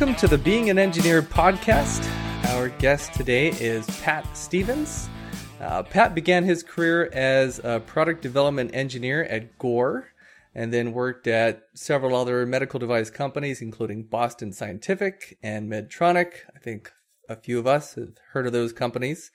Welcome to the Being an Engineer podcast. Our guest today is Pat Stevens. Uh, Pat began his career as a product development engineer at Gore and then worked at several other medical device companies, including Boston Scientific and Medtronic. I think a few of us have heard of those companies.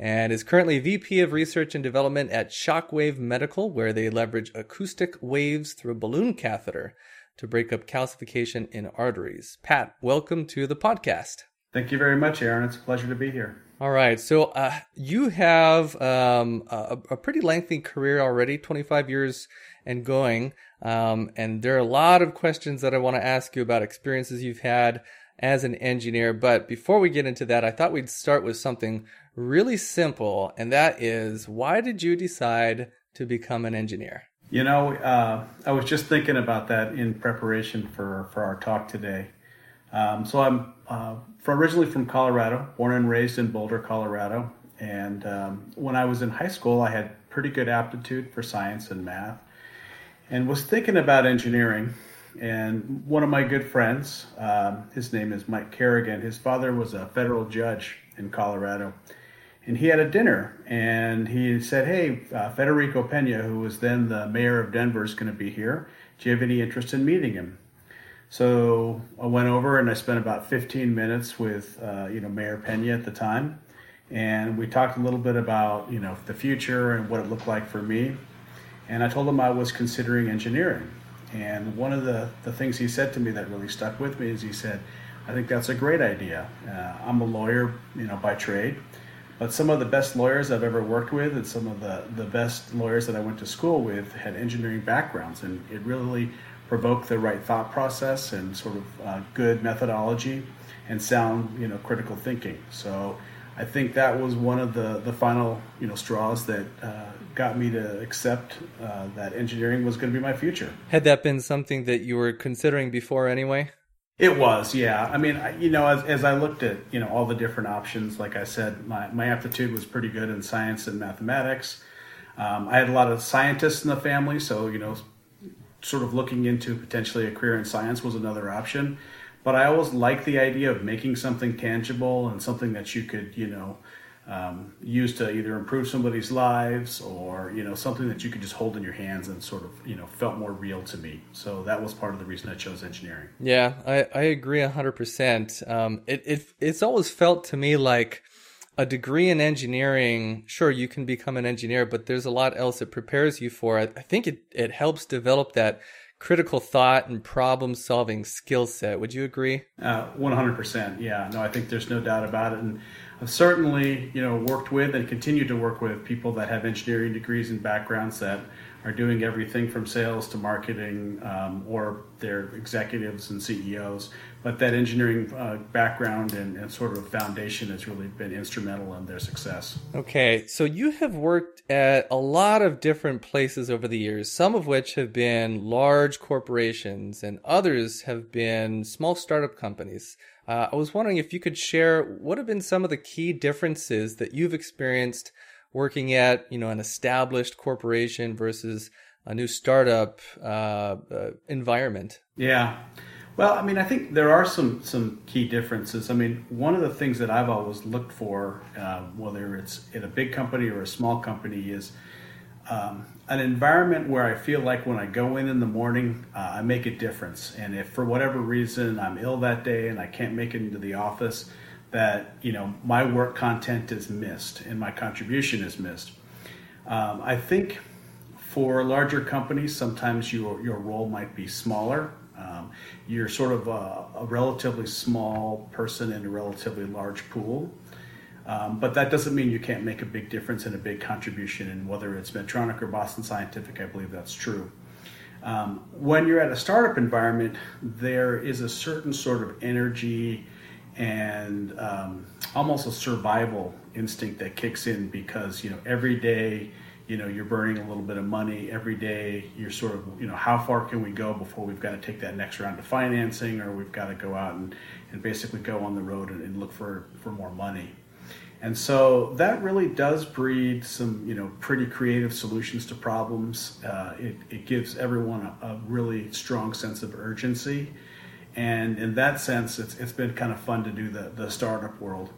And is currently VP of Research and Development at Shockwave Medical, where they leverage acoustic waves through a balloon catheter to break up calcification in arteries. Pat, welcome to the podcast. Thank you very much, Aaron. It's a pleasure to be here. All right. So uh, you have um, a, a, pretty lengthy career already, 25 years and going. Um, and there are a lot of questions that I want to ask you about experiences you've had as an engineer. But before we get into that, I thought we'd start with something really simple, and that is why did you decide to become an engineer? You know, uh, I was just thinking about that in preparation for, for our talk today. Um, so I'm uh, from, originally from Colorado, born and raised in Boulder, Colorado. And um, when I was in high school, I had pretty good aptitude for science and math and was thinking about engineering. And one of my good friends, um, his name is Mike Kerrigan, his father was a federal judge in Colorado and he had a dinner and he said, Hey, uh, Federico Pena, who was then the mayor of Denver, is going to be here. Do you have any interest in meeting him? So I went over and I spent about 15 minutes with, uh, you know, Mayor Pena at the time. And we talked a little bit about, you know, the future and what it looked like for me. And I told him I was considering engineering. And one of the, the things he said to me that really stuck with me is he said, I think that's a great idea. Uh, I'm a lawyer, you know, by trade. But some of the best lawyers I've ever worked with and some of the, the best lawyers that I went to school with had engineering backgrounds, and it really provoked the right thought process and sort of uh, good methodology and sound, you know, critical thinking. So I think that was one of the, the final, you know, straws that uh, got me to accept uh, that engineering was going to be my future. Had that been something that you were considering before anyway? It was, yeah. I mean, you know, as, as I looked at, you know, all the different options, like I said, my, my aptitude was pretty good in science and mathematics. Um, I had a lot of scientists in the family, so, you know, sort of looking into potentially a career in science was another option. But I always liked the idea of making something tangible and something that you could, you know, um, used to either improve somebody's lives or you know something that you could just hold in your hands and sort of you know felt more real to me. So that was part of the reason i chose engineering. Yeah i, I agree 100% um, it, it, it's always felt to me like a degree in engineering sure you can become an engineer but there's a lot else it prepares you for. I, I think it, it helps develop that critical thought and problem solving skill set. Would you agree? Uh, 100% yeah. No i think there's no doubt about it. And I've certainly, you know, worked with and continue to work with people that have engineering degrees and backgrounds that are doing everything from sales to marketing, um, or they're executives and CEOs. But that engineering uh, background and, and, sort of foundation has really been instrumental in their success. Okay, so you have worked at a lot of different places over the years, some of which have been large corporations, and others have been small startup companies. Uh, I was wondering if you could share what have been some of the key differences that you've experienced working at, you know, an established corporation versus a new startup uh, uh, environment. Yeah. Well, I mean, I think there are some some key differences. I mean, one of the things that I've always looked for, uh, whether it's in a big company or a small company, is um, an environment where I feel like when I go in in the morning, uh, I make a difference. And if for whatever reason I'm ill that day and I can't make it into the office, that you know my work content is missed and my contribution is missed. Um, I think for larger companies, sometimes your your role might be smaller. Um, you're sort of a, a relatively small person in a relatively large pool. Um, but that doesn't mean you can't make a big difference and a big contribution. And whether it's Medtronic or Boston Scientific, I believe that's true. Um, when you're at a startup environment, there is a certain sort of energy and um, almost a survival instinct that kicks in because you know every day you know you're burning a little bit of money every day you're sort of you know how far can we go before we've got to take that next round of financing or we've got to go out and, and basically go on the road and, and look for, for more money and so that really does breed some, you know, pretty creative solutions to problems. Uh, it, it gives everyone a, a, really strong sense of urgency. And in that sense, it's, it's been kind of fun to do the, the startup world.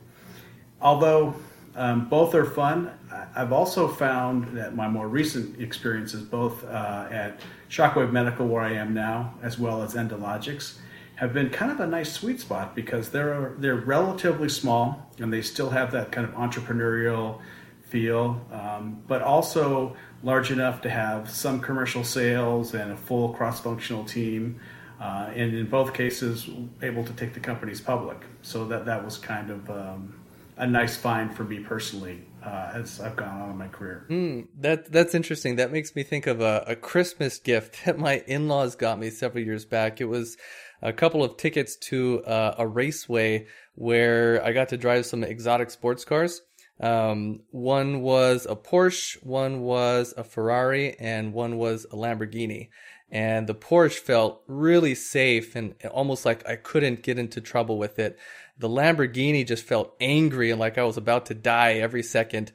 Although um, both are fun, I've also found that my more recent experiences, both uh, at Shockwave Medical, where I am now, as well as Endologix, have been kind of a nice sweet spot because they're they're relatively small and they still have that kind of entrepreneurial feel, um, but also large enough to have some commercial sales and a full cross-functional team. Uh, and in both cases, able to take the companies public. So that that was kind of um, a nice find for me personally uh, as I've gone on in my career. Mm, that that's interesting. That makes me think of a, a Christmas gift that my in-laws got me several years back. It was a couple of tickets to uh, a raceway where I got to drive some exotic sports cars. Um, one was a Porsche, one was a Ferrari, and one was a Lamborghini. And the Porsche felt really safe and almost like I couldn't get into trouble with it. The Lamborghini just felt angry and like I was about to die every second.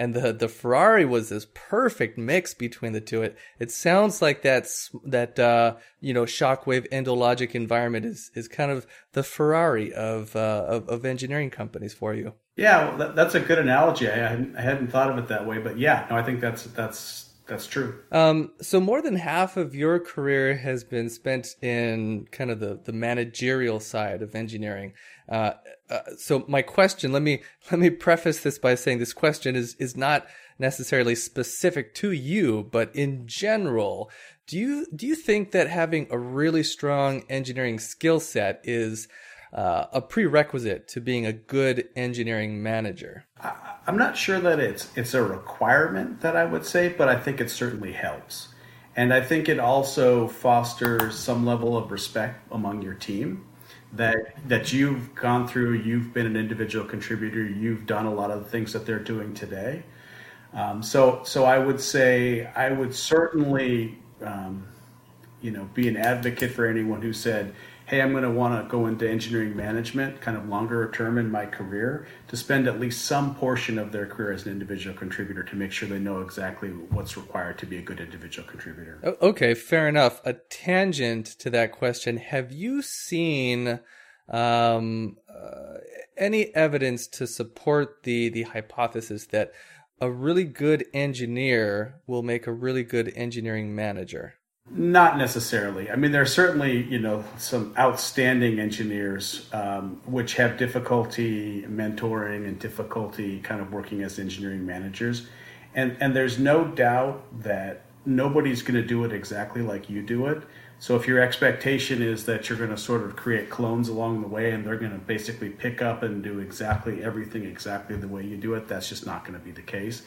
And the, the Ferrari was this perfect mix between the two. It, it sounds like that's, that, uh, you know, shockwave Endologix environment is, is kind of the Ferrari of, uh, of, of engineering companies for you. Yeah, well, that, that's a good analogy. I hadn't, I hadn't thought of it that way, but yeah, no, I think that's that's that's true. Um, so more than half of your career has been spent in kind of the, the managerial side of engineering. Uh, uh, so my question, let me let me preface this by saying this question is is not necessarily specific to you, but in general, do you do you think that having a really strong engineering skill set is uh, a prerequisite to being a good engineering manager? I, I'm not sure that it's it's a requirement that I would say, but I think it certainly helps. And I think it also fosters some level of respect among your team that that you've gone through, you've been an individual contributor, you've done a lot of the things that they're doing today. Um, so so I would say I would certainly um, you know be an advocate for anyone who said hey, I'm going to want to go into engineering management kind of longer term in my career to spend at least some portion of their career as an individual contributor to make sure they know exactly what's required to be a good individual contributor. Okay, fair enough. A tangent to that question Have you seen um, uh, any evidence to support the, the hypothesis that a really good engineer will make a really good engineering manager? Not necessarily. I mean, there are certainly you know some outstanding engineers um, which have difficulty mentoring and difficulty kind of working as engineering managers, and and there's no doubt that nobody's going to do it exactly like you do it. So if your expectation is that you're going to sort of create clones along the way and they're going to basically pick up and do exactly everything exactly the way you do it, that's just not going to be the case.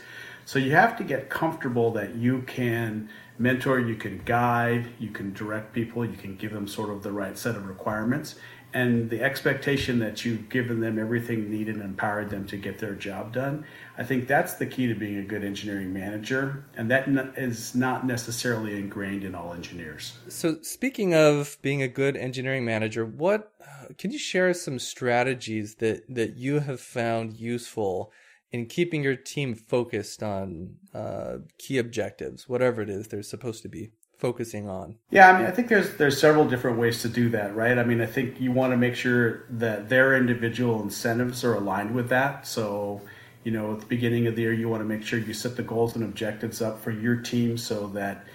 So you have to get comfortable that you can mentor, you can guide, you can direct people, you can give them sort of the right set of requirements. And the expectation that you've given them everything needed and empowered them to get their job done, I think that's the key to being a good engineering manager. And that is not necessarily ingrained in all engineers. So, speaking of being a good engineering manager, what uh, can you share some strategies that, that you have found useful in keeping your team focused on uh, key objectives, whatever it is they're supposed to be focusing on? Yeah, I mean, I think there's there's several different ways to do that, right? I mean, I think you want to make sure that their individual incentives are aligned with that. So, you know, at the beginning of the year, you want to make sure you set the goals and objectives up for your team so that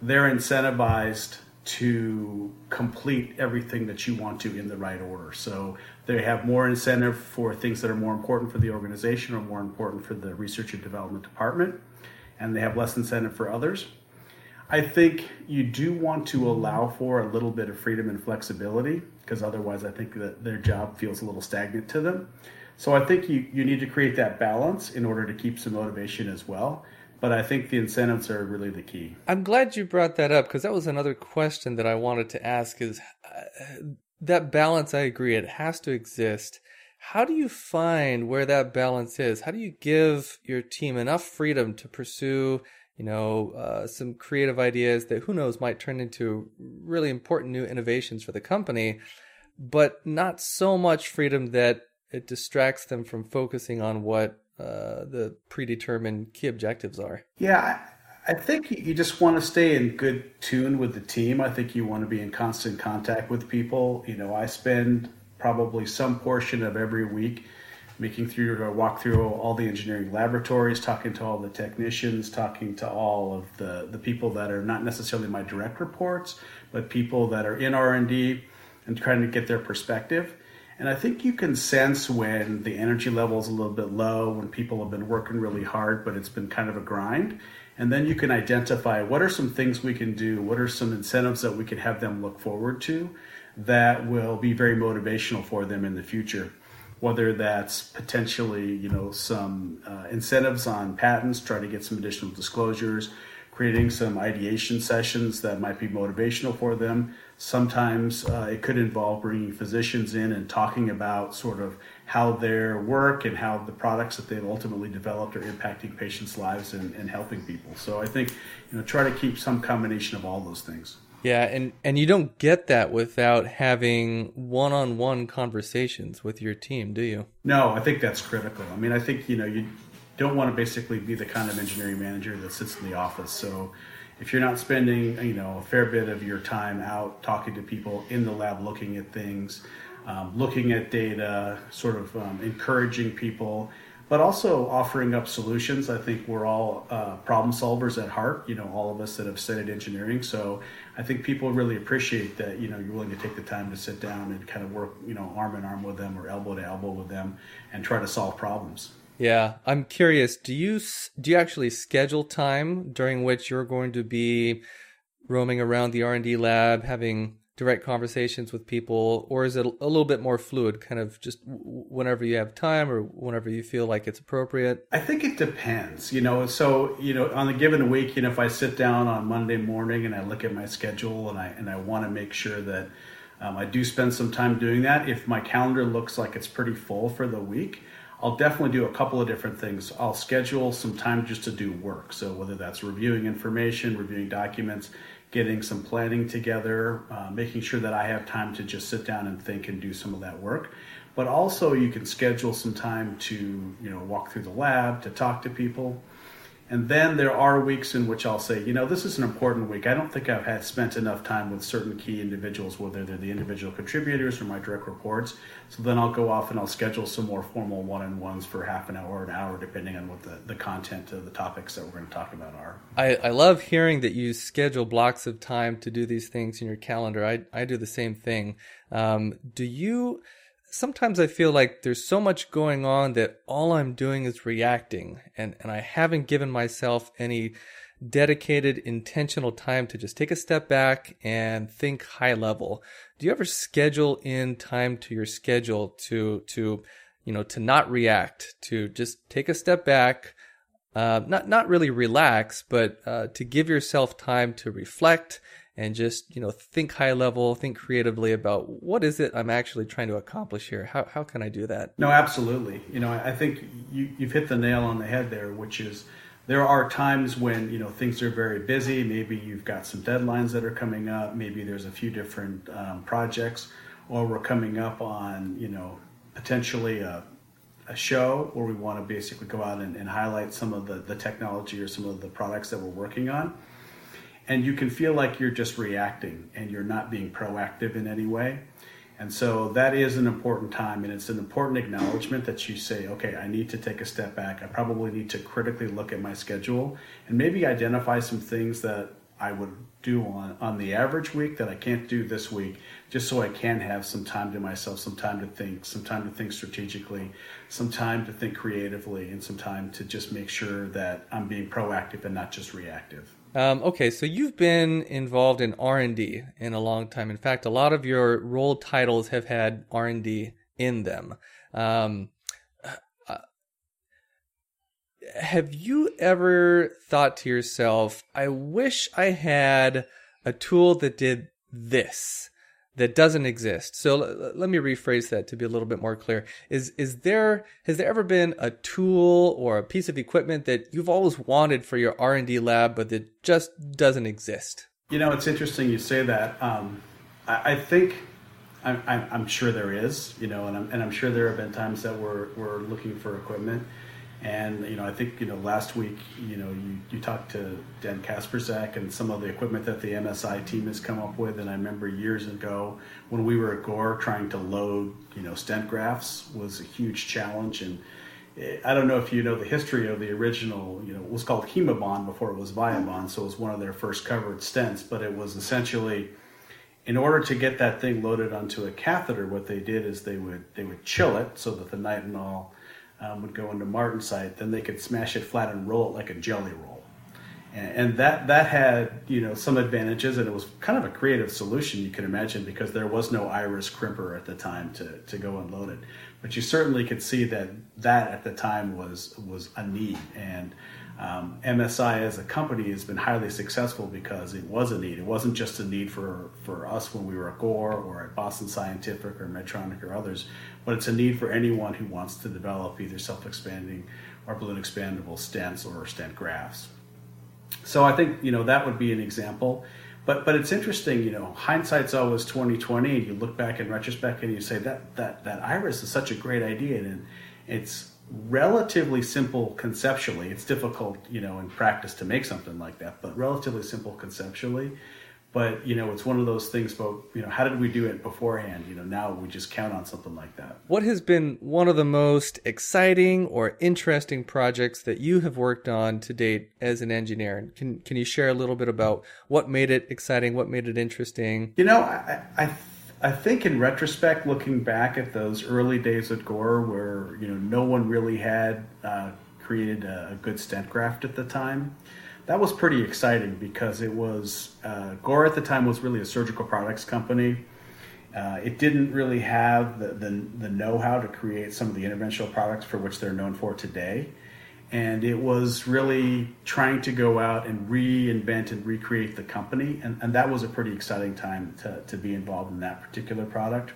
they're incentivized to complete everything that you want to in the right order. So they have more incentive for things that are more important for the organization or more important for the research and development department, and they have less incentive for others. I think you do want to allow for a little bit of freedom and flexibility because otherwise, I think that their job feels a little stagnant to them. So I think you, you need to create that balance in order to keep some motivation as well but I think the incentives are really the key. I'm glad you brought that up because that was another question that I wanted to ask is uh, that balance I agree it has to exist. How do you find where that balance is? How do you give your team enough freedom to pursue, you know, uh, some creative ideas that who knows might turn into really important new innovations for the company, but not so much freedom that it distracts them from focusing on what uh, the predetermined key objectives are. Yeah, I think you just want to stay in good tune with the team. I think you want to be in constant contact with people. You know, I spend probably some portion of every week making through or walk through all the engineering laboratories, talking to all the technicians, talking to all of the, the people that are not necessarily my direct reports, but people that are in R&D and trying to get their perspective. And I think you can sense when the energy level is a little bit low, when people have been working really hard, but it's been kind of a grind. And then you can identify what are some things we can do, what are some incentives that we can have them look forward to that will be very motivational for them in the future. Whether that's potentially, you know, some uh, incentives on patents, try to get some additional disclosures, creating some ideation sessions that might be motivational for them. Sometimes uh, it could involve bringing physicians in and talking about sort of how their work and how the products that they've ultimately developed are impacting patients' lives and, and helping people. So I think you know try to keep some combination of all those things. Yeah, and and you don't get that without having one-on-one conversations with your team, do you? No, I think that's critical. I mean, I think you know you don't want to basically be the kind of engineering manager that sits in the office. So if you're not spending, you know, a fair bit of your time out talking to people in the lab, looking at things, um, looking at data, sort of um, encouraging people, but also offering up solutions. I think we're all uh, problem solvers at heart, you know, all of us that have studied engineering. So I think people really appreciate that, you know, you're willing to take the time to sit down and kind of work, you know, arm in arm with them or elbow to elbow with them and try to solve problems. Yeah, I'm curious. Do you do you actually schedule time during which you're going to be roaming around the R and D lab, having direct conversations with people, or is it a little bit more fluid, kind of just whenever you have time or whenever you feel like it's appropriate? I think it depends. You know, so you know, on a given week, you know, if I sit down on Monday morning and I look at my schedule and I and I want to make sure that um, I do spend some time doing that. If my calendar looks like it's pretty full for the week I'll definitely do a couple of different things. I'll schedule some time just to do work. So, whether that's reviewing information, reviewing documents, getting some planning together, uh, making sure that I have time to just sit down and think and do some of that work. But also, you can schedule some time to, you know, walk through the lab, to talk to people. And then there are weeks in which I'll say, you know, this is an important week. I don't think I've had spent enough time with certain key individuals, whether they're the individual contributors or my direct reports. So then I'll go off and I'll schedule some more formal one on ones for half an hour or an hour, depending on what the, the content of the topics that we're going to talk about are. I, I love hearing that you schedule blocks of time to do these things in your calendar. I, I do the same thing. Um, do you sometimes I feel like there's so much going on that all I'm doing is reacting and, and I haven't given myself any dedicated intentional time to just take a step back and think high level. Do you ever schedule in time to your schedule to to you know to not react, to just take a step back, uh, not not really relax, but uh, to give yourself time to reflect and just you know think high level think creatively about what is it i'm actually trying to accomplish here? How, how can i do that? No absolutely. You know i think you, you've hit the nail on the head there which is there are times when you know things are very busy. Maybe you've got some deadlines that are coming up. Maybe there's a few different um, projects or we're coming up on you know potentially a, a show where we want to basically go out and, and highlight some of the, the technology or some of the products that we're working on and you can feel like you're just reacting and you're not being proactive in any way. And so that is an important time, and it's an important acknowledgement that you say, okay, I need to take a step back. I probably need to critically look at my schedule and maybe identify some things that I would do on, on the average week that I can't do this week, just so I can have some time to myself, some time to think, some time to think strategically, some time to think creatively, and some time to just make sure that I'm being proactive and not just reactive. Um, okay, so you've been involved in R and D in a long time. In fact, a lot of your role titles have had R and D in them. Um, uh, have you ever thought to yourself, "I wish I had a tool that did this"? That doesn't exist. So l- let me rephrase that to be a little bit more clear. Is is there has there ever been a tool or a piece of equipment that you've always wanted for your R and D lab, but that just doesn't exist? You know, it's interesting you say that. Um, I, I, think I'm, I'm, sure there is. You know, and I'm and I'm sure there have been times that we're we're looking for equipment. And you know, I think you know last week, you know, you, you talked to Dan Kasperzak and some of the equipment that the MSI team has come up with. And I remember years ago when we were at Gore trying to load, you know, stent grafts was a huge challenge. And eh, I don't know if you know the history of the original, you know, it was called Hemobahn before it was Viabahn, so it was one of their first covered stents. But it was essentially, in order to get that thing loaded onto a catheter, what they did is they would they would chill it so that the nitinol um, would go into martensite, then they could smash it flat and roll it like a jelly roll. And, and that that had you know some advantages, and it was kind of a creative solution you could imagine because there was no iris crimper at the time to, to go and load it. But you certainly could see that that at the time was was a need and um, MSI as a company has been highly successful because it was a need. It wasn't just a need for, for us when we were at Gore or at Boston Scientific or Medtronic or others, but it's a need for anyone who wants to develop either self-expanding or balloon expandable stents or stent grafts. So I think you know that would be an example. But but it's interesting, you know, hindsight's always twenty twenty, and you look back in retrospect and you say that that that iris is such a great idea, and it's relatively simple conceptually. It's difficult, you know, in practice to make something like that, but relatively simple conceptually. But you know, it's one of those things. But you know, how did we do it beforehand? You know, now we just count on something like that. What has been one of the most exciting or interesting projects that you have worked on to date as an engineer? Can Can you share a little bit about what made it exciting? What made it interesting? You know, I, I I think in retrospect, looking back at those early days at Gore, where you know no one really had uh, created a, good stent graft at the time, that was pretty exciting because it was uh, Gore at the time was really a surgical products company. Uh, it didn't really have the, the, the know-how to create some of the interventional products for which they're known for today and it was really trying to go out and reinvent and recreate the company. And, and that was a pretty exciting time to, to be involved in that particular product.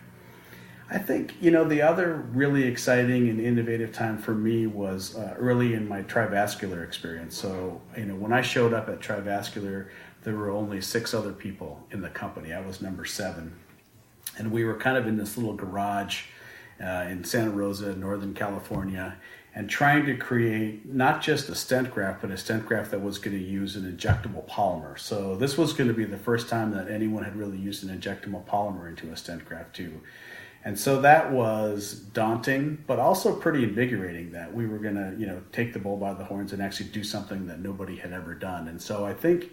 I think you know the other really exciting and innovative time for me was uh, early in my trivascular experience. So you know when i showed up at trivascular there were only six other people in the company. I was number seven. And we were kind of in this little garage uh, in santa rosa northern california and trying to create not just a stent graft, but a stent graft that was going to use an injectable polymer. So this was going to be the first time that anyone had really used an injectable polymer into a stent graft too. And so that was daunting, but also pretty invigorating that we were going to, you know, take the bull by the horns and actually do something that nobody had ever done. And so I think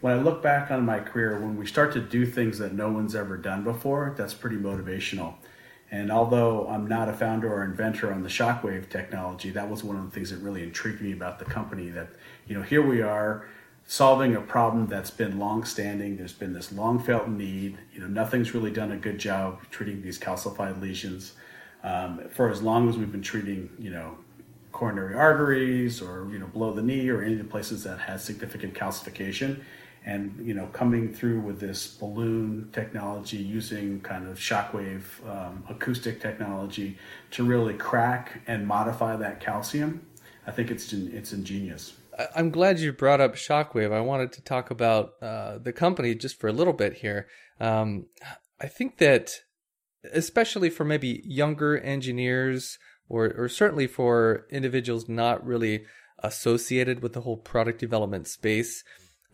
when I look back on my career, when we start to do things that no one's ever done before, that's pretty motivational. And although I'm not a founder or inventor on the shockwave technology, that was one of the things that really intrigued me about the company. That you know, here we are solving a problem that's been long-standing. There's been this long-felt need. You know, nothing's really done a good job treating these calcified lesions um, for as long as we've been treating, you know, coronary arteries or you know below the knee or any of the places that has significant calcification and you know coming through with this balloon technology using kind of shockwave um, acoustic technology to really crack and modify that calcium i think it's it's ingenious. I'm glad you brought up shockwave. I wanted to talk about uh, the company just for a little bit here. Um, i think that especially for maybe younger engineers or, or certainly for individuals not really associated with the whole product development space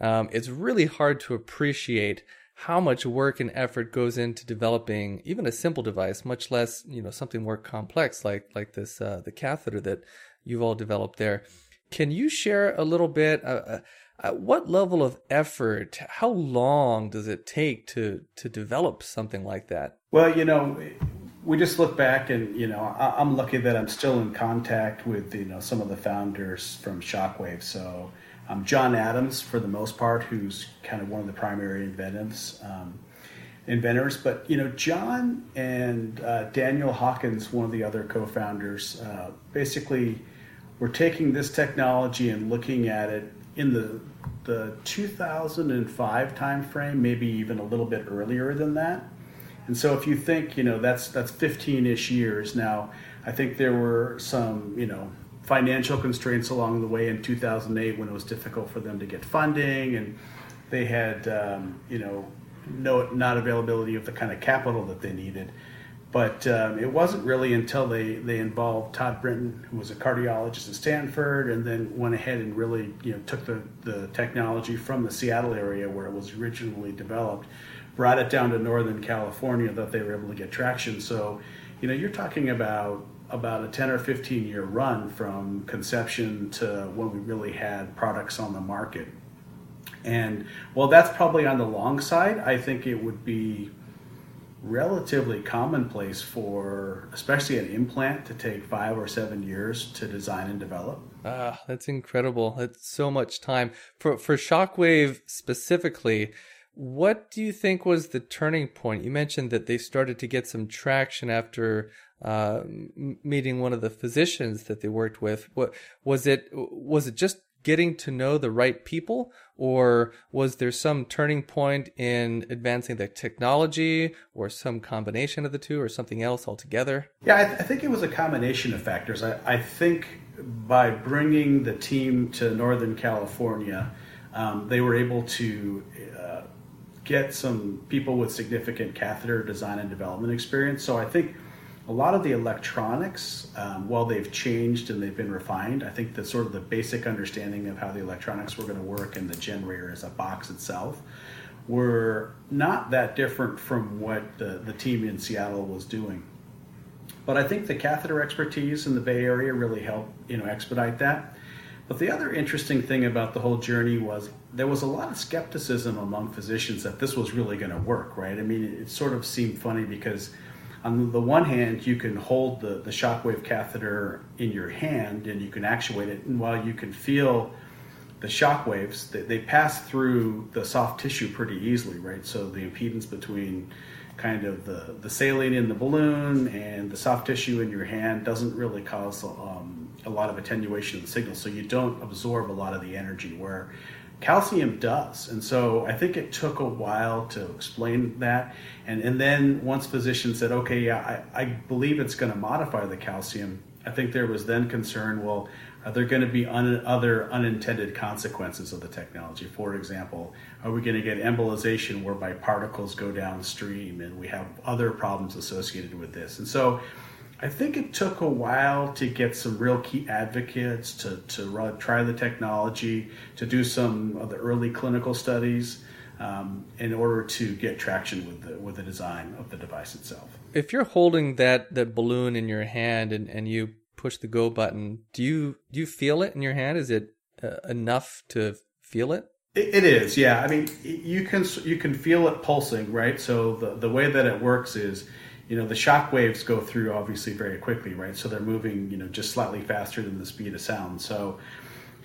um, it's really hard to appreciate how much work and effort goes into developing even a simple device, much less you know something more complex like like this uh, the catheter that you've all developed there. Can you share a little bit? Uh, uh, what level of effort? How long does it take to to develop something like that? Well, you know, we just look back, and you know, I, am lucky that I'm still in contact with you know some of the founders from Shockwave. So um, John Adams, for the most part, who's kind of one of the primary inventors. Um, inventors, but you know, John and uh, Daniel Hawkins, one of the other co-founders, uh, basically were taking this technology and looking at it in the the 2005 timeframe, maybe even a little bit earlier than that. And so, if you think, you know, that's that's 15ish years now. I think there were some, you know, financial constraints along the way in 2008 when it was difficult for them to get funding and they had um, you know no not availability of the kind of capital that they needed But um, it wasn't really until they, they involved Todd Brinton, who was a cardiologist at Stanford, and then went ahead and really you know took the, the technology from the Seattle area where it was originally developed, brought it down to Northern California that they were able to get traction. So, you know, you're talking about about a 10 or 15 year run from conception to when we really had products on the market. And while that's probably on the long side, I think it would be relatively commonplace for especially an implant to take five or seven years to design and develop. Ah, that's incredible. That's so much time. For for Shockwave specifically, what do you think was the turning point? You mentioned that they started to get some traction after uh, meeting one of the physicians that they worked with. What was it? Was it just getting to know the right people, or was there some turning point in advancing the technology, or some combination of the two, or something else altogether? Yeah, I, th- I think it was a combination of factors. I, I, think by bringing the team to Northern California, um, they were able to uh, get some people with significant catheter design and development experience. So I think a lot of the electronics, um, while they've changed and they've been refined, I think that sort of the basic understanding of how the electronics were going to work and the generator as a box itself were not that different from what the, the team in Seattle was doing. But I think the catheter expertise in the Bay Area really helped, you know, expedite that. But the other interesting thing about the whole journey was there was a lot of skepticism among physicians that this was really going to work, right? I mean, it sort of seemed funny because on the one hand, you can hold the, the shockwave catheter in your hand and you can actuate it. And while you can feel the shock waves, they, they pass through the soft tissue pretty easily, right? So the impedance between kind of the, the saline in the balloon and the soft tissue in your hand doesn't really cause um, a lot of attenuation of the signal. So you don't absorb a lot of the energy where calcium does. And so I think it took a while to explain that. And, and then once physicians said, okay, yeah, I, I believe it's going to modify the calcium, I think there was then concern, well, are there going to be un, other unintended consequences of the technology? For example, are we going to get embolization whereby particles go downstream and we have other problems associated with this? And so I think it took a while to get some real key advocates to, to try the technology, to do some of the early clinical studies um, in order to get traction with the, with the design of the device itself. If you're holding that, that balloon in your hand and, and you push the go button, do you, do you feel it in your hand? Is it uh, enough to feel it? it? It is, yeah. I mean, you can you can feel it pulsing, right? So the the way that it works is you know the shock waves go through obviously very quickly right? So they're moving you know just slightly faster than the speed of sound. So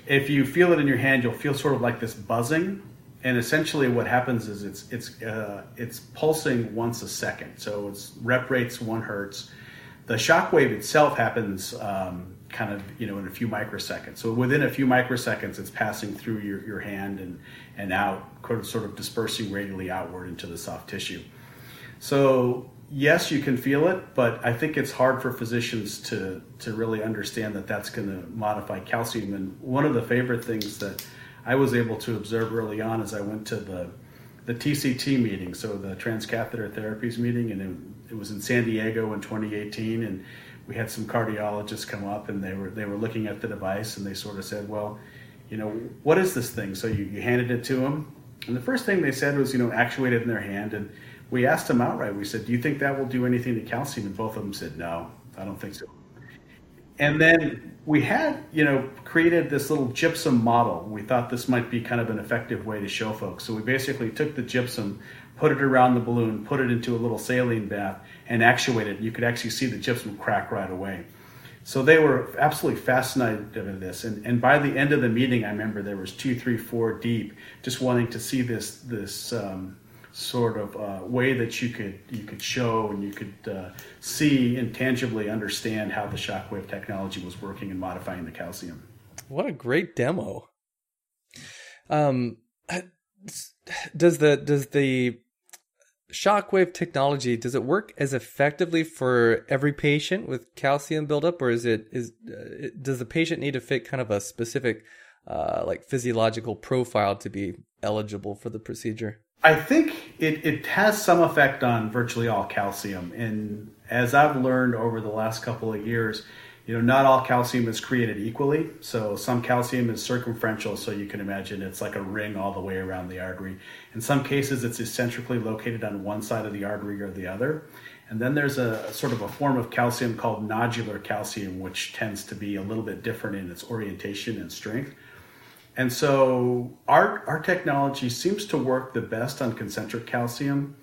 if you feel it in your hand you'll feel sort of like this buzzing. And essentially what happens is it's it's uh, it's pulsing once a second. So it's rep rates one hertz. The shock wave itself happens um, kind of you know in a few microseconds. So within a few microseconds it's passing through your, your hand and and out sort of dispersing radially outward into the soft tissue. So yes, you can feel it, but I think it's hard for physicians to to really understand that that's going to modify calcium. And one of the favorite things that I was able to observe early on as I went to the the TCT meeting, so the transcatheter therapies meeting, and it, it was in San Diego in 2018, and we had some cardiologists come up and they were they were looking at the device and they sort of said, well, you know, what is this thing? So you, you handed it to them, and the first thing they said was, you know, actuate it in their hand and we asked them outright. We said, "Do you think that will do anything to calcium?" And both of them said, "No, I don't think so." And then we had, you know, created this little gypsum model. We thought this might be kind of an effective way to show folks. So we basically took the gypsum, put it around the balloon, put it into a little saline bath, and actuated. You could actually see the gypsum crack right away. So they were absolutely fascinated with this. And, and by the end of the meeting, I remember there was two, three, four deep, just wanting to see this this um, sort of uh, way that you could you could show and you could uh, see and tangibly understand how the shockwave technology was working and modifying the calcium. What a great demo! Um, does the does the shockwave technology does it work as effectively for every patient with calcium buildup, or is it is uh, does the patient need to fit kind of a specific uh, like physiological profile to be eligible for the procedure? I think it, it has some effect on virtually all calcium. And as I've learned over the last couple of years, you know, not all calcium is created equally. So some calcium is circumferential, so you can imagine it's like a ring all the way around the artery. In some cases, it's eccentrically located on one side of the artery or the other. And then there's a sort of a form of calcium called nodular calcium, which tends to be a little bit different in its orientation and strength. And so our, our technology seems to work the best on concentric calcium.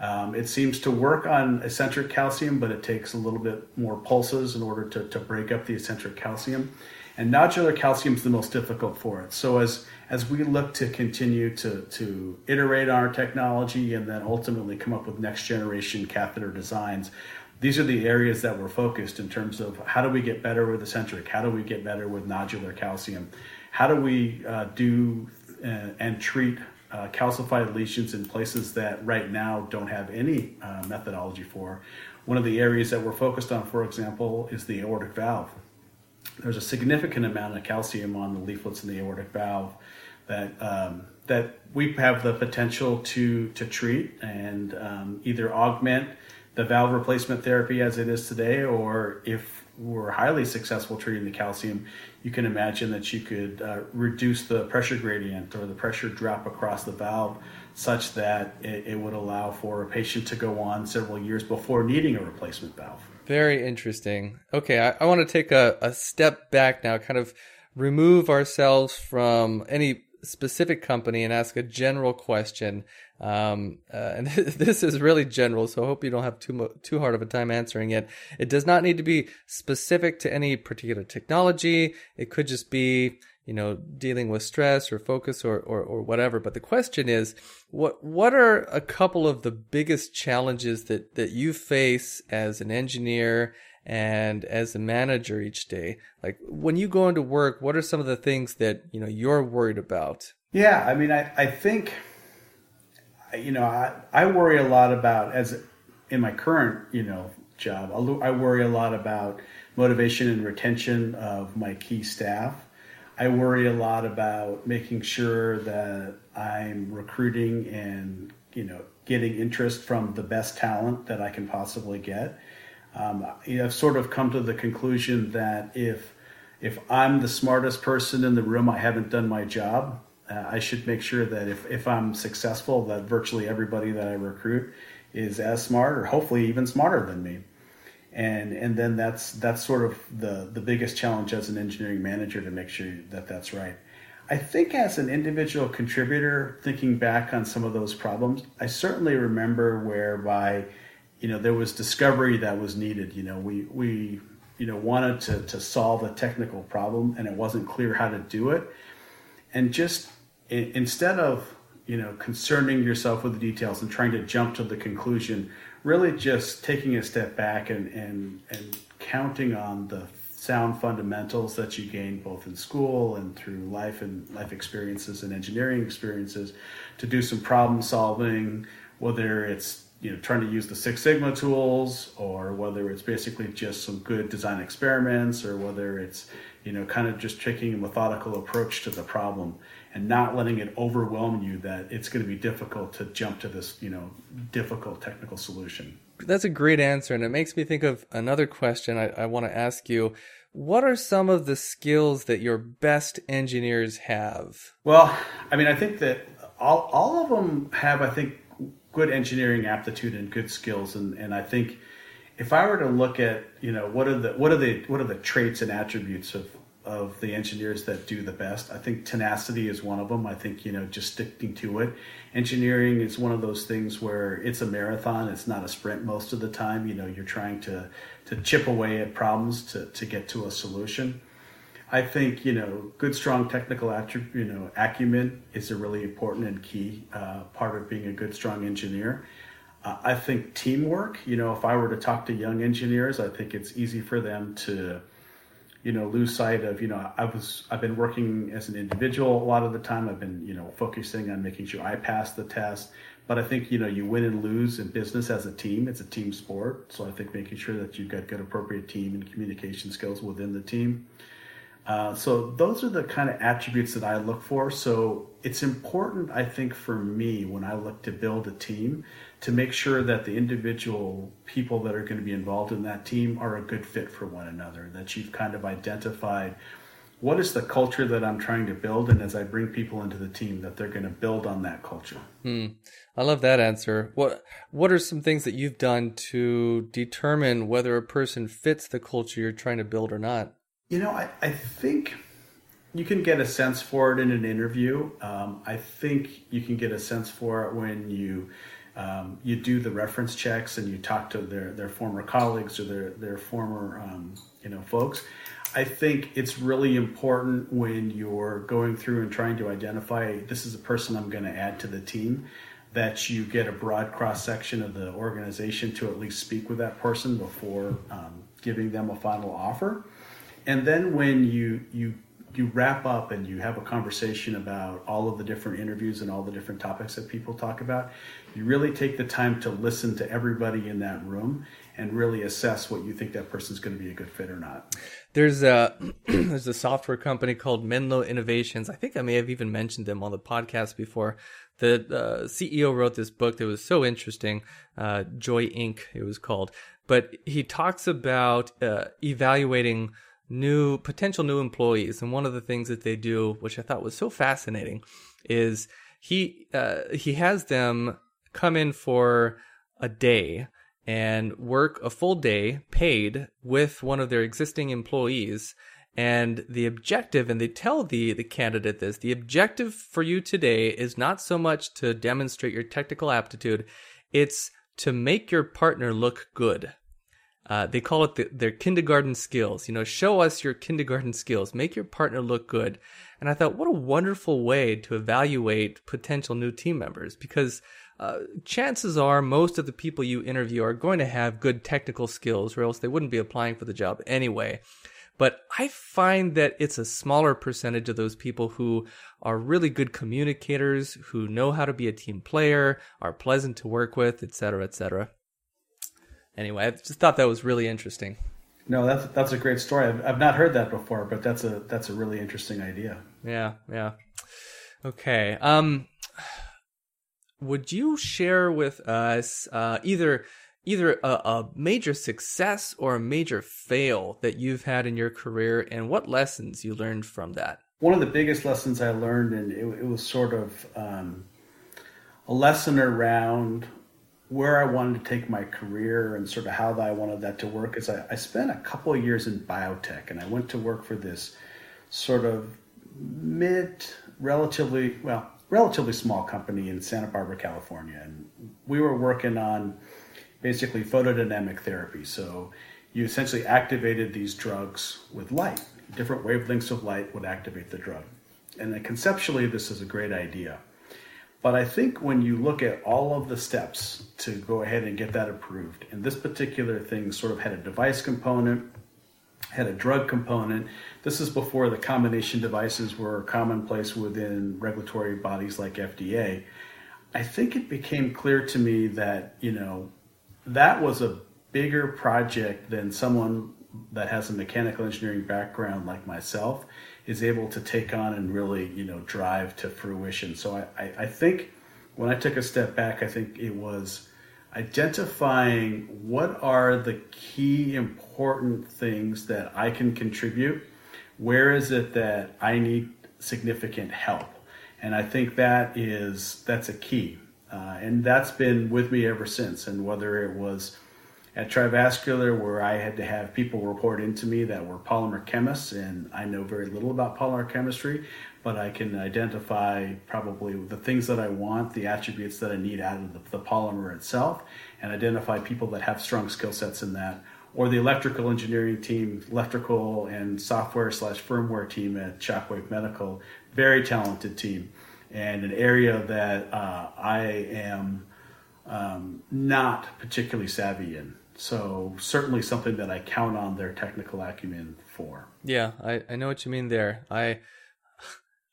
Um, it seems to work on eccentric calcium, but it takes a little bit more pulses in order to, to break up the eccentric calcium. And nodular calcium is the most difficult for it. So as as we look to continue to, to iterate on our technology and then ultimately come up with next generation catheter designs, these are the areas that we're focused in terms of how do we get better with eccentric, how do we get better with nodular calcium, how do we uh, do uh, and treat uh, calcified lesions in places that right now don't have any uh, methodology for. One of the areas that we're focused on, for example, is the aortic valve. There's a significant amount of calcium on the leaflets in the aortic valve that um, that we have the potential to to treat and um, either augment the valve replacement therapy as it is today, or if we're highly successful treating the calcium, you can imagine that you could uh, reduce the pressure gradient or the pressure drop across the valve such that it, it, would allow for a patient to go on several years before needing a replacement valve. Very interesting. Okay, I, I want to take a, a step back now, kind of remove ourselves from any specific company and ask a general question. Um, uh, and this is really general, so I hope you don't have too mo- too hard of a time answering it. It does not need to be specific to any particular technology. It could just be you know dealing with stress or focus or, or or whatever. But the question is, what what are a couple of the biggest challenges that that you face as an engineer? and as a manager each day like when you go into work what are some of the things that you know you're worried about yeah i mean i, I think you know I, I worry a lot about as in my current you know job i worry a lot about motivation and retention of my key staff i worry a lot about making sure that i'm recruiting and you know getting interest from the best talent that i can possibly get um, I've sort of come to the conclusion that if if I'm the smartest person in the room, I haven't done my job. Uh, I should make sure that if, if I'm successful, that virtually everybody that I recruit is as smart or hopefully even smarter than me. And and then that's that's sort of the the biggest challenge as an engineering manager to make sure that that's right. I think as an individual contributor, thinking back on some of those problems, I certainly remember whereby you know there was discovery that was needed you know we we you know wanted to to solve a technical problem and it wasn't clear how to do it and just instead of you know concerning yourself with the details and trying to jump to the conclusion really just taking a step back and and and counting on the sound fundamentals that you gain both in school and through life and life experiences and engineering experiences to do some problem solving whether it's you know trying to use the Six Sigma tools, or whether it's basically just some good design experiments, or whether it's you know kind of just taking a methodical approach to the problem and not letting it overwhelm you that it's going to be difficult to jump to this you know difficult technical solution. That's a great answer, and it makes me think of another question I, I want to ask you. What are some of the skills that your best engineers have? Well, I mean, I think that all, all of them have, I think, good engineering aptitude and good skills and, and I think if I were to look at you know what are the what are the what are the traits and attributes of of the engineers that do the best. I think tenacity is one of them. I think you know just sticking to it. Engineering is one of those things where it's a marathon. It's not a sprint most of the time. You know you're trying to to chip away at problems to to get to a solution. I think you know good, strong technical attribute, you know, acumen is a really important and key uh, part of being a good, strong engineer. Uh, I think teamwork. You know, if I were to talk to young engineers, I think it's easy for them to, you know, lose sight of. You know, I was I've been working as an individual a lot of the time. I've been you know focusing on making sure I pass the test. But I think you know you win and lose in business as a team. It's a team sport. So I think making sure that you've got good, appropriate team and communication skills within the team. Uh, so those are the kind of attributes that I look for. So it's important, I think, for me when I look to build a team to make sure that the individual people that are going to be involved in that team are a good fit for one another. That you've kind of identified what is the culture that I'm trying to build, and as I bring people into the team, that they're going to build on that culture. Hmm. I love that answer. What What are some things that you've done to determine whether a person fits the culture you're trying to build or not? You know, I, I think you can get a sense for it in an interview. Um, I think you can get a sense for it when you um, you do the reference checks and you talk to their, their former colleagues or their, their former um, you know folks. I think it's really important when you're going through and trying to identify this is a person I'm going to add to the team that you get a broad cross section of the organization to at least speak with that person before um, giving them a final offer. And then when you you you wrap up and you have a conversation about all of the different interviews and all the different topics that people talk about, you really take the time to listen to everybody in that room and really assess what you think that person's going to be a good fit or not. There's a there's a software company called Menlo Innovations. I think I may have even mentioned them on the podcast before. The uh, CEO wrote this book that was so interesting, uh, Joy Inc. It was called, but he talks about uh, evaluating new potential new employees, and one of the things that they do, which I thought was so fascinating, is he uh, he has them come in for a day and work a full day paid with one of their existing employees. And the objective and they tell the the candidate this the objective for you today is not so much to demonstrate your technical aptitude it's to make your partner look good uh, they call it the, their kindergarten skills you know show us your kindergarten skills make your partner look good and i thought what a wonderful way to evaluate potential new team members because uh, chances are most of the people you interview are going to have good technical skills, or else they wouldn't be applying for the job anyway. But I find that it's a smaller percentage of those people who are really good communicators, who know how to be a team player, are pleasant to work with, etc., etc. Anyway, I just thought that was really interesting. No, that's that's a great story. I've, I've not heard that before, but that's a that's a really interesting idea. Yeah, yeah. Okay. Um, would you share with us uh, either either a, a, major success or a major fail that you've had in your career and what lessons you learned from that one of the biggest lessons i learned and it, it was sort of um, a lesson around where i wanted to take my career and sort of how i wanted that to work is i, I spent a couple of years in biotech and i went to work for this sort of mid relatively well relatively small company in Santa Barbara, California, and we were working on basically photodynamic therapy. So you essentially activated these drugs with light. Different wavelengths of light would activate the drug. And conceptually, this is a great idea. But I think when you look at all of the steps to go ahead and get that approved, and this particular thing sort of had a device component, had a drug component. This is before the combination devices were commonplace within regulatory bodies like FDA. I think it became clear to me that, you know, that was a bigger project than someone that has a mechanical engineering background like myself is able to take on and really, you know, drive to fruition. So I, I, I think when I took a step back, I think it was identifying what are the key important things that I can contribute. Where is it that I need significant help? And I think that is that's a key, uh, and that's been with me ever since. And whether it was at Trivascular, where I had to have people report into me that were polymer chemists, and I know very little about polymer chemistry, but I can identify probably the things that I want, the attributes that I need out of the, the polymer itself, and identify people that have strong skill sets in that. Or the electrical engineering team, electrical and software slash firmware team at Shockwave Medical, very talented team, and an area that uh, I am um, not particularly savvy in. So certainly something that I count on their technical acumen for. Yeah, I, I know what you mean there. I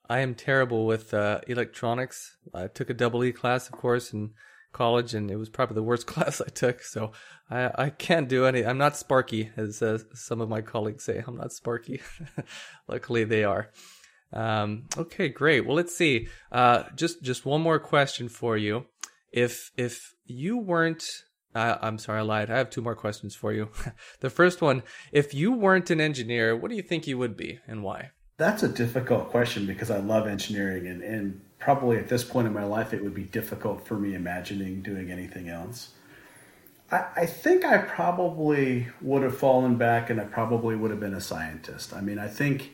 I am terrible with uh, electronics. I took a double E class, of course, in college, and it was probably the worst class I took. So I, I can't do any. I'm not Sparky, as uh, some of my colleagues say. I'm not Sparky. Luckily, they are. Um, okay, great. Well, let's see. Uh, just just one more question for you. If if you weren't I'm sorry, I lied. I have two more questions for you. the first one if you weren't an engineer, what do you think you would be and why? That's a difficult question because I love engineering, and, and probably at this point in my life, it would be difficult for me imagining doing anything else. I, I think I probably would have fallen back and I probably would have been a scientist. I mean, I think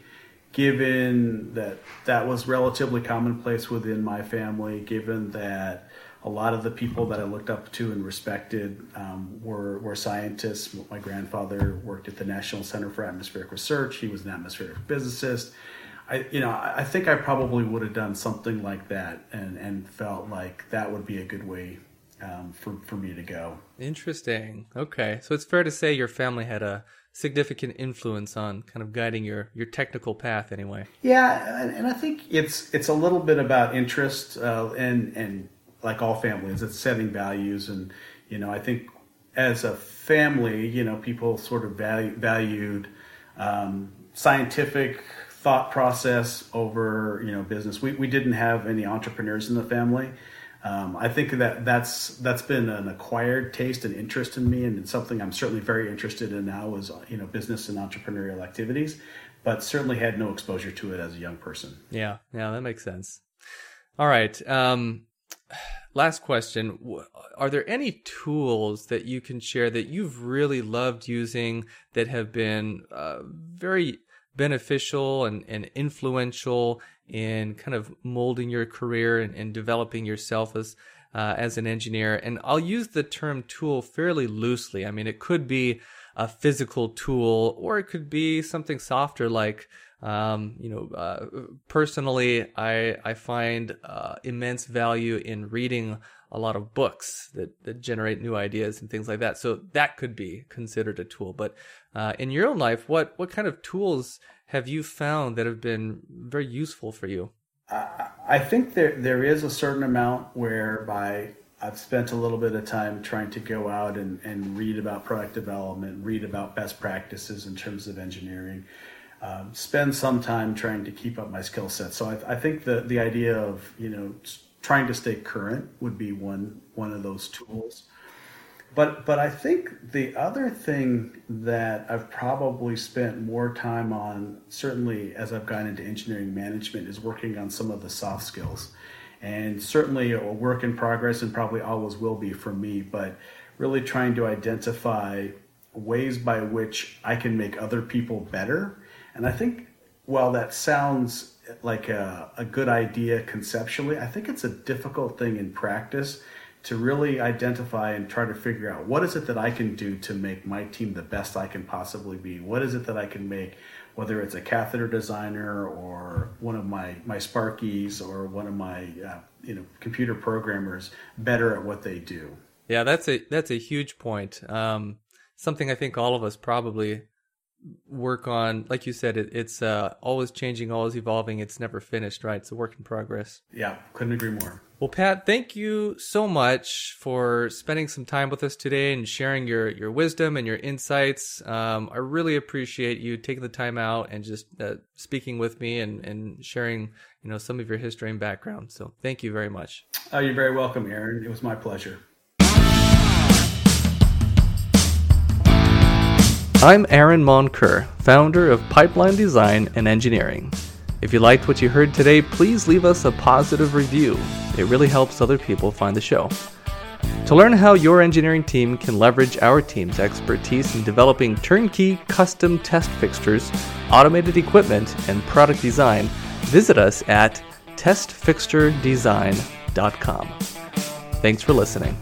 given that that was relatively commonplace within my family, given that a lot of the people that I looked up to and respected um, were, were scientists. My grandfather worked at the National Center for Atmospheric Research. He was an atmospheric physicist. I, you know, I think I probably would have done something like that and, and felt like that would be a good way um, for, for me to go. Interesting. Okay. So it's fair to say your family had a significant influence on kind of guiding your, your technical path anyway. Yeah. And, and I think it's, it's a little bit about interest uh, and, and like all families, it's setting values. And, you know, I think as a family, you know, people sort of value, valued um, scientific thought process over, you know, business. We, we didn't have any entrepreneurs in the family. Um, I think that that's that's been an acquired taste and interest in me, and it's something I'm certainly very interested in now. Is you know business and entrepreneurial activities, but certainly had no exposure to it as a young person. Yeah, yeah, that makes sense. All right. Um, last question. Are there any tools that you can share that you've really loved using that have been uh, very beneficial and, and influential in kind of molding your career and, and developing yourself as uh, as an engineer? And i'll use the term tool fairly loosely. I mean it could be a physical tool or it could be something softer like um, you know, uh, personally, I I find uh, immense value in reading a lot of books that, that generate new ideas and things like that. So that could be considered a tool. But uh, in your own life, what what kind of tools have you found that have been very useful for you? I think there there is a certain amount whereby I've spent a little bit of time trying to go out and, and read about product development, read about best practices in terms of engineering um, spend some time trying to keep up my skill set. So I, I, think the the idea of you know trying to stay current would be one one of those tools. But but I think the other thing that I've probably spent more time on, certainly as I've gone into engineering management, is working on some of the soft skills, and certainly a work in progress, and probably always will be for me. But really trying to identify ways by which I can make other people better and I think while that sounds like a, a good idea conceptually, I think it's a difficult thing in practice to really identify and try to figure out what is it that I can do to make my team the best I can possibly be. What is it that I can make, whether it's a catheter designer or one of my my Sparkies or one of my uh, you know computer programmers better at what they do. Yeah, that's a that's a huge point. Um, something I think all of us probably work on like you said it, it's uh, always changing always evolving. It's never finished right? It's a work in progress. Yeah couldn't agree more. Well pat thank you so much for spending some time with us today and sharing your your wisdom and your insights. Um, i really appreciate you taking the time out and just uh, speaking with me and and sharing you know some of your history and background. So thank you very much. Oh you're very welcome aaron. It was my pleasure I'm Aaron Moncur, founder of Pipeline Design and Engineering. If you liked what you heard today, please leave us a positive review. It really helps other people find the show. To learn how your engineering team can leverage our team's expertise in developing turnkey custom test fixtures, automated equipment, and product design, visit us at testfixturedesign.com. Thanks for listening.